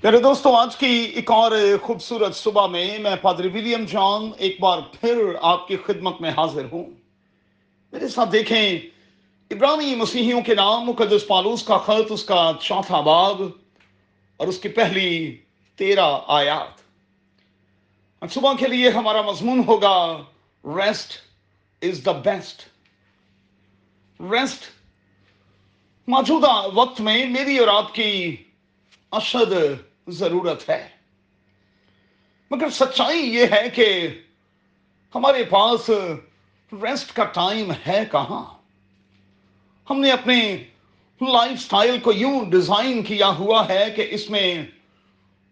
پیارے دوستوں آج کی ایک اور خوبصورت صبح میں میں پادری ولیم جان ایک بار پھر آپ کی خدمت میں حاضر ہوں۔ میرے ساتھ دیکھیں ابرانی مسیحیوں کے نام، مقدس پالوس کا خط، اس کا چوتھا باب اور اس کی پہلی تیرہ آیات۔ صبح کے لیے ہمارا مضمون ہوگا، rest is the best. Rest, موجودہ وقت میں میری اور آپ کی اشد ضرورت ہے۔ مگر سچائی یہ ہے کہ ہمارے پاس ریسٹ کا ٹائم ہے کہاں؟ ہم نے اپنے لائف سٹائل کو یوں ڈیزائن کیا ہوا ہے کہ اس میں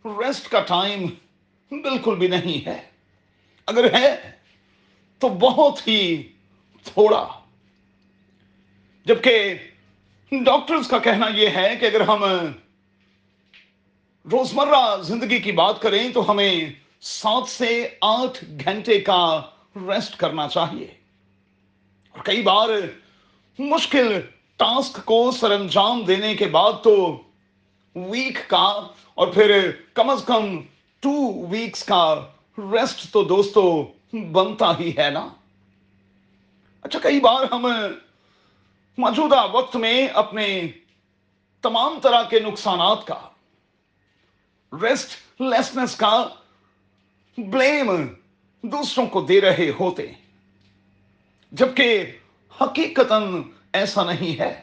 ریسٹ کا ٹائم بالکل بھی نہیں ہے۔ اگر ہے تو بہت ہی تھوڑا۔ جبکہ ڈاکٹرز کا کہنا یہ ہے کہ اگر ہم روزمرہ زندگی کی بات کریں تو ہمیں سات سے آٹھ گھنٹے کا ریسٹ کرنا چاہیے۔ اور کئی بار مشکل ٹاسک کو سر انجام دینے کے بعد تو ویک کا اور پھر کم از کم ٹو ویکس کا ریسٹ تو دوستو بنتا ہی ہے نا۔ اچھا کئی بار ہم موجودہ وقت میں اپنے تمام طرح کے نقصانات کا ریسٹ لیسنس کا بلیم دوسروں کو دے رہے ہوتے جبکہ حقیقت ایسا نہیں ہے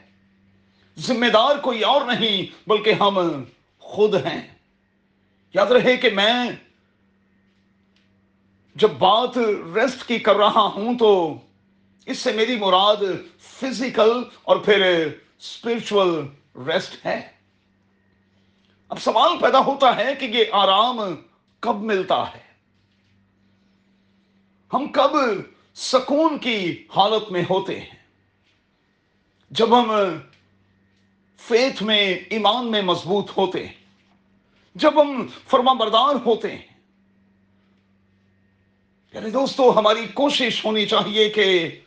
ذمہ دار کوئی اور نہیں بلکہ ہم خود ہیں یاد رہے کہ میں جب بات ریسٹ کی کر رہا ہوں تو اس سے میری مراد فزیکل اور پھر اسپرچل ریسٹ ہے اب سوال پیدا ہوتا ہے کہ یہ آرام کب ملتا ہے؟ ہم کب سکون کی حالت میں ہوتے ہیں؟ جب ہم فیتھ میں ایمان میں مضبوط ہوتے ہیں، جب ہم فرما بردار ہوتے ہیں۔ یعنی دوستو، ہماری کوشش ہونی چاہیے کہ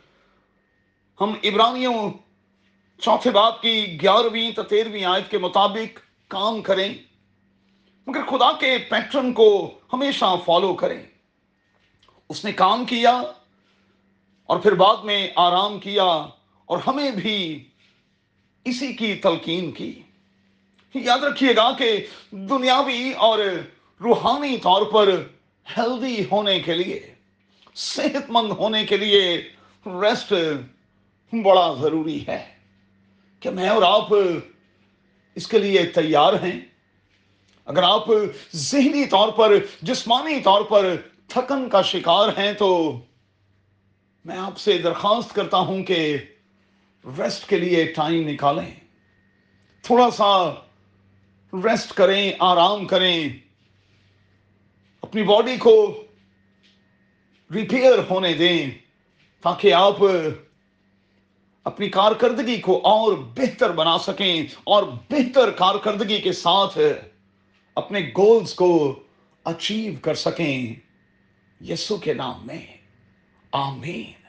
ہم عبرانیوں چوتھے باب کی گیارہویں تیرہویں آیت کے مطابق کام کریں، مگر خدا کے پیٹرن کو ہمیشہ فالو کریں۔ اس نے کام کیا اور پھر بعد میں آرام کیا اور ہمیں بھی اسی کی تلقین کی۔ یاد رکھیے گا کہ دنیاوی اور روحانی طور پر ہیلدی ہونے کے لیے صحت مند ہونے کے لیے ریسٹ بڑا ضروری ہے۔ کہ میں اور آپ اس کے لیے تیار ہیں۔ اگر آپ ذہنی طور پر، جسمانی طور پر تھکن کا شکار ہیں تو میں آپ سے درخواست کرتا ہوں کہ ریسٹ کے لیے ٹائم نکالیں۔ تھوڑا سا ریسٹ کریں، آرام کریں۔ اپنی باڈی کو ریپیئر ہونے دیں تاکہ آپ اپنی کارکردگی کو اور بہتر بنا سکیں اور بہتر کارکردگی کے ساتھ اپنے گولز کو اچیو کر سکیں۔ یسو کے نام میں، آمین۔